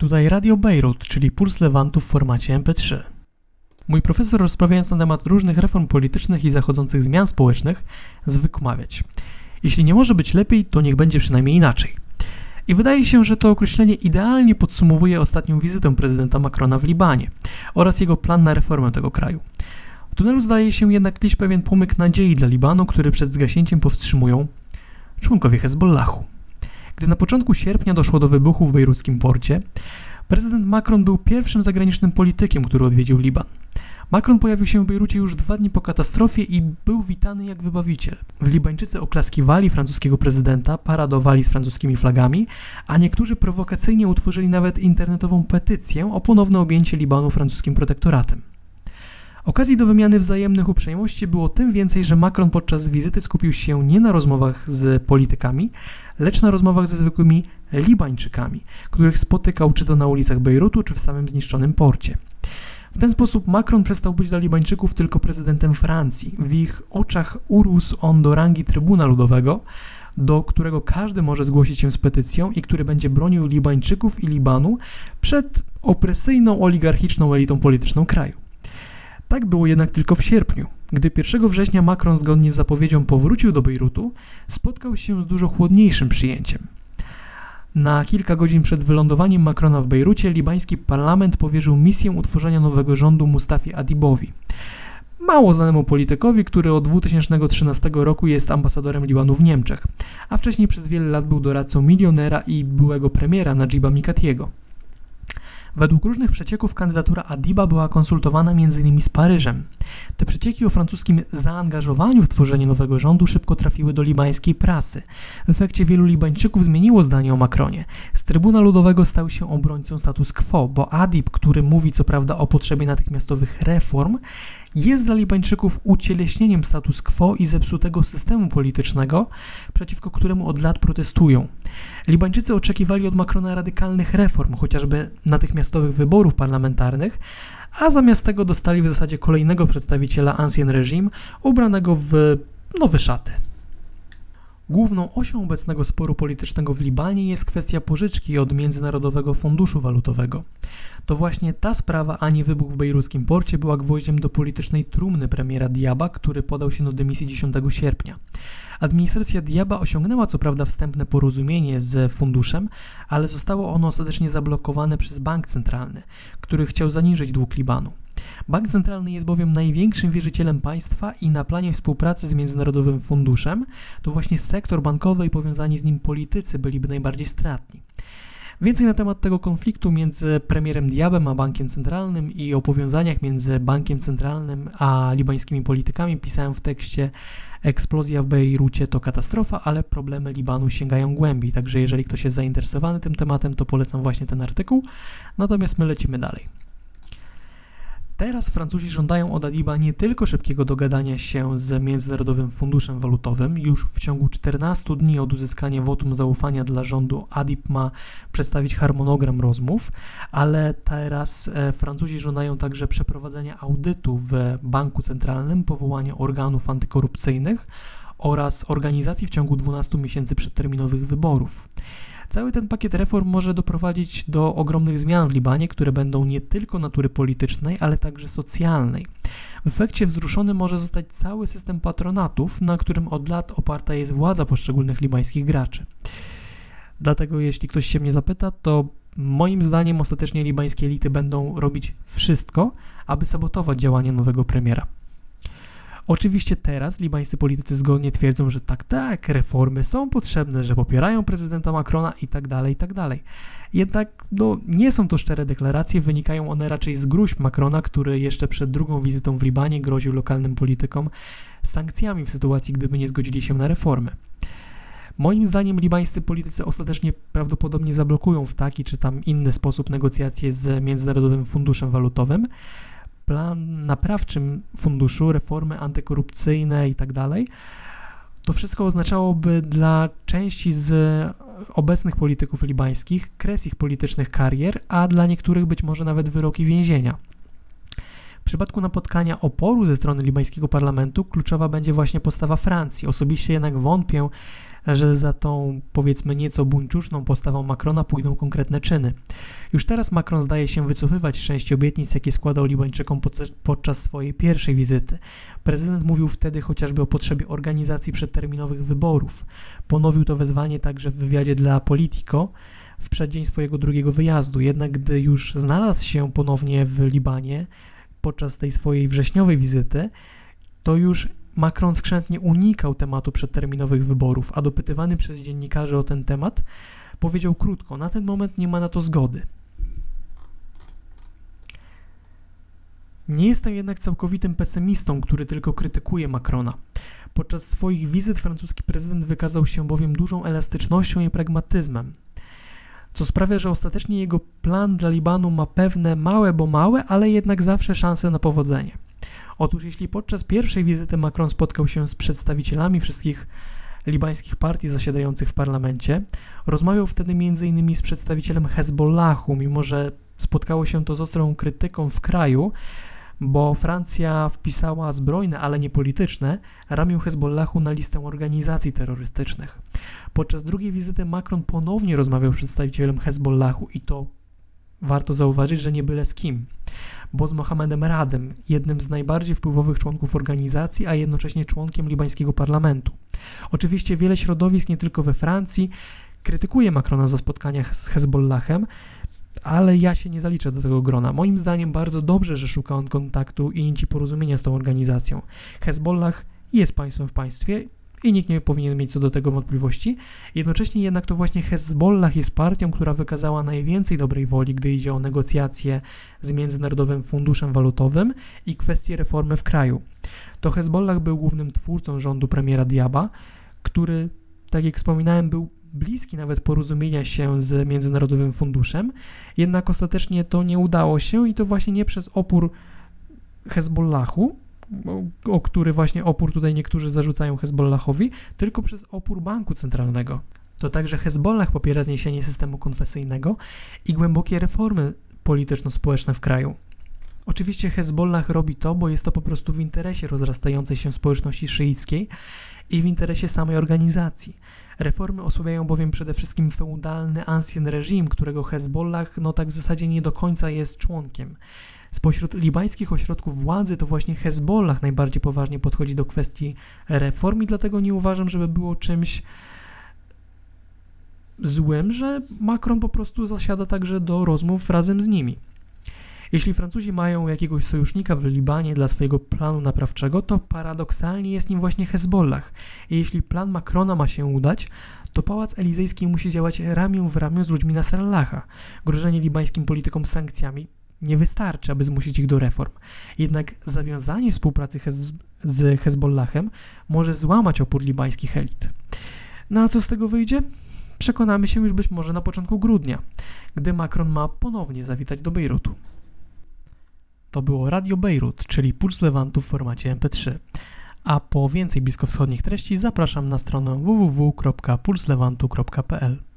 Tutaj Radio Beirut, czyli Puls Lewantu w formacie MP3. Mój profesor rozprawiając na temat różnych reform politycznych i zachodzących zmian społecznych zwykł mawiać. Jeśli nie może być lepiej, to niech będzie przynajmniej inaczej. I wydaje się, że to określenie idealnie podsumowuje ostatnią wizytę prezydenta Macrona w Libanie oraz jego plan na reformę tego kraju. W tunelu zdaje się jednak tkwić pewien pomyk nadziei dla Libanu, który przed zgaśnięciem powstrzymują członkowie Hezbollahu. Gdy na początku sierpnia doszło do wybuchu w bejruckim porcie, prezydent Macron był pierwszym zagranicznym politykiem, który odwiedził Liban. Macron pojawił się w Bejrucie już dwa dni po katastrofie i był witany jak wybawiciel. Libańczycy oklaskiwali francuskiego prezydenta, paradowali z francuskimi flagami, a niektórzy prowokacyjnie utworzyli nawet internetową petycję o ponowne objęcie Libanu francuskim protektoratem. Okazji do wymiany wzajemnych uprzejmości było tym więcej, że Macron podczas wizyty skupił się nie na rozmowach z politykami, lecz na rozmowach ze zwykłymi Libańczykami, których spotykał czy to na ulicach Bejrutu, czy w samym zniszczonym porcie. W ten sposób Macron przestał być dla Libańczyków tylko prezydentem Francji. W ich oczach urósł on do rangi Trybuna Ludowego, do którego każdy może zgłosić się z petycją i który będzie bronił Libańczyków i Libanu przed opresyjną oligarchiczną elitą polityczną kraju. Tak było jednak tylko w sierpniu. Gdy 1 września Macron zgodnie z zapowiedzią powrócił do Bejrutu, spotkał się z dużo chłodniejszym przyjęciem. Na kilka godzin przed wylądowaniem Macrona w Bejrucie libański parlament powierzył misję utworzenia nowego rządu Mustafi Adibowi. Mało znanemu politykowi, który od 2013 roku jest ambasadorem Libanu w Niemczech, a wcześniej przez wiele lat był doradcą milionera i byłego premiera Najiba Mikatiego. Według różnych przecieków kandydatura Adiba była konsultowana m.in. z Paryżem. Te przecieki o francuskim zaangażowaniu w tworzenie nowego rządu szybko trafiły do libańskiej prasy. W efekcie wielu Libańczyków zmieniło zdanie o Macronie. Z Trybuna Ludowego stał się obrońcą status quo, bo Adib, który mówi co prawda o potrzebie natychmiastowych reform, jest dla Libańczyków ucieleśnieniem status quo i zepsutego systemu politycznego, przeciwko któremu od lat protestują. Libańczycy oczekiwali od Macrona radykalnych reform, chociażby natychmiastowych wyborów parlamentarnych, a zamiast tego dostali w zasadzie kolejnego przedstawiciela Ancien Regime, ubranego w nowe szaty. Główną osią obecnego sporu politycznego w Libanie jest kwestia pożyczki od Międzynarodowego Funduszu Walutowego. To właśnie ta sprawa, a nie wybuch w bejruskim porcie, była gwoździem do politycznej trumny premiera Diaba, który podał się do dymisji 10 sierpnia. Administracja Diaba osiągnęła co prawda wstępne porozumienie z funduszem, ale zostało ono ostatecznie zablokowane przez bank centralny, który chciał zaniżyć dług Libanu. Bank Centralny jest bowiem największym wierzycielem państwa i na planie współpracy z Międzynarodowym Funduszem to właśnie sektor bankowy i powiązani z nim politycy byliby najbardziej stratni. Więcej na temat tego konfliktu między premierem Diabem a bankiem centralnym i o powiązaniach między bankiem centralnym a libańskimi politykami pisałem w tekście Eksplozja w Bejrucie to katastrofa, ale problemy Libanu sięgają głębiej, także jeżeli ktoś jest zainteresowany tym tematem, to polecam właśnie ten artykuł. Natomiast my lecimy dalej. Teraz Francuzi żądają od Adiba nie tylko szybkiego dogadania się z Międzynarodowym Funduszem Walutowym. Już w ciągu 14 dni od uzyskania wotum zaufania dla rządu Adib ma przedstawić harmonogram rozmów, ale teraz e, Francuzi żądają także przeprowadzenia audytu w Banku Centralnym, powołania organów antykorupcyjnych oraz organizacji w ciągu 12 miesięcy przedterminowych wyborów. Cały ten pakiet reform może doprowadzić do ogromnych zmian w Libanie, które będą nie tylko natury politycznej, ale także socjalnej. W efekcie wzruszony może zostać cały system patronatów, na którym od lat oparta jest władza poszczególnych libańskich graczy. Dlatego, jeśli ktoś się mnie zapyta, to moim zdaniem ostatecznie libańskie elity będą robić wszystko, aby sabotować działania nowego premiera. Oczywiście teraz libańscy politycy zgodnie twierdzą, że tak, tak, reformy są potrzebne, że popierają prezydenta Macrona i tak dalej, i tak dalej. Jednak no, nie są to szczere deklaracje, wynikają one raczej z gruźb Macrona, który jeszcze przed drugą wizytą w Libanie groził lokalnym politykom sankcjami w sytuacji, gdyby nie zgodzili się na reformy. Moim zdaniem libańscy politycy ostatecznie prawdopodobnie zablokują w taki czy tam inny sposób negocjacje z Międzynarodowym Funduszem Walutowym, plan naprawczym funduszu, reformy antykorupcyjne i tak dalej, to wszystko oznaczałoby dla części z obecnych polityków libańskich kres ich politycznych karier, a dla niektórych być może nawet wyroki więzienia. Przypadku napotkania oporu ze strony libańskiego parlamentu kluczowa będzie właśnie postawa Francji. Osobiście jednak wątpię, że za tą powiedzmy nieco buńczuczną postawą Macrona pójdą konkretne czyny. Już teraz Macron zdaje się wycofywać z części obietnic, jakie składał Libańczykom podczas swojej pierwszej wizyty. Prezydent mówił wtedy chociażby o potrzebie organizacji przedterminowych wyborów. Ponowił to wezwanie także w wywiadzie dla Politico w przeddzień swojego drugiego wyjazdu. Jednak gdy już znalazł się ponownie w Libanie podczas tej swojej wrześniowej wizyty, to już Macron skrzętnie unikał tematu przedterminowych wyborów, a dopytywany przez dziennikarzy o ten temat powiedział krótko: Na ten moment nie ma na to zgody. Nie jestem jednak całkowitym pesymistą, który tylko krytykuje Macrona. Podczas swoich wizyt francuski prezydent wykazał się bowiem dużą elastycznością i pragmatyzmem, co sprawia, że ostatecznie jego plan dla Libanu ma pewne małe, bo małe, ale jednak zawsze szanse na powodzenie. Otóż jeśli podczas pierwszej wizyty Macron spotkał się z przedstawicielami wszystkich libańskich partii zasiadających w parlamencie, rozmawiał wtedy m.in. z przedstawicielem Hezbollahu, mimo że spotkało się to z ostrą krytyką w kraju, bo Francja wpisała zbrojne, ale nie polityczne, ramię Hezbollahu na listę organizacji terrorystycznych. Podczas drugiej wizyty Macron ponownie rozmawiał z przedstawicielem Hezbollahu i to warto zauważyć, że nie byle z kim, bo z Mohamedem Radem, jednym z najbardziej wpływowych członków organizacji, a jednocześnie członkiem libańskiego parlamentu. Oczywiście wiele środowisk, nie tylko we Francji, krytykuje Macrona za spotkania z Hezbollahem, ale ja się nie zaliczę do tego grona. Moim zdaniem bardzo dobrze, że szuka on kontaktu i nici porozumienia z tą organizacją. Hezbollah jest państwem w państwie i nikt nie powinien mieć co do tego wątpliwości. Jednocześnie jednak to właśnie Hezbollah jest partią, która wykazała najwięcej dobrej woli, gdy idzie o negocjacje z Międzynarodowym Funduszem Walutowym i kwestie reformy w kraju. To Hezbollah był głównym twórcą rządu premiera Diaba, który, tak jak wspominałem, był bliski nawet porozumienia się z Międzynarodowym Funduszem, jednak ostatecznie to nie udało się i to właśnie nie przez opór Hezbollahu, o, który właśnie opór tutaj niektórzy zarzucają Hezbollahowi, tylko przez opór banku centralnego. To także Hezbollah popiera zniesienie systemu konfesyjnego i głębokie reformy polityczno-społeczne w kraju. Oczywiście Hezbollah robi to, bo jest to po prostu w interesie rozrastającej się społeczności szyickiej i w interesie samej organizacji. Reformy osłabiają bowiem przede wszystkim feudalny ancien reżim, którego Hezbollah no tak w zasadzie nie do końca jest członkiem. Spośród libańskich ośrodków władzy to właśnie Hezbollah najbardziej poważnie podchodzi do kwestii reform i dlatego nie uważam, żeby było czymś złym, że Macron po prostu zasiada także do rozmów razem z nimi. Jeśli Francuzi mają jakiegoś sojusznika w Libanie dla swojego planu naprawczego, to paradoksalnie jest nim właśnie Hezbollah. I jeśli plan Macrona ma się udać, to Pałac Elizejski musi działać ramię w ramię z ludźmi Nasrallaha. Grożenie libańskim politykom sankcjami nie wystarczy, aby zmusić ich do reform. Jednak zawiązanie współpracy Hez z Hezbollahem może złamać opór libańskich elit. No a co z tego wyjdzie? Przekonamy się już być może na początku grudnia, gdy Macron ma ponownie zawitać do Bejrutu. To było Radio Bejrut, czyli Puls Lewantu w formacie MP3. A po więcej bliskowschodnich treści zapraszam na stronę www.pulslewantu.pl.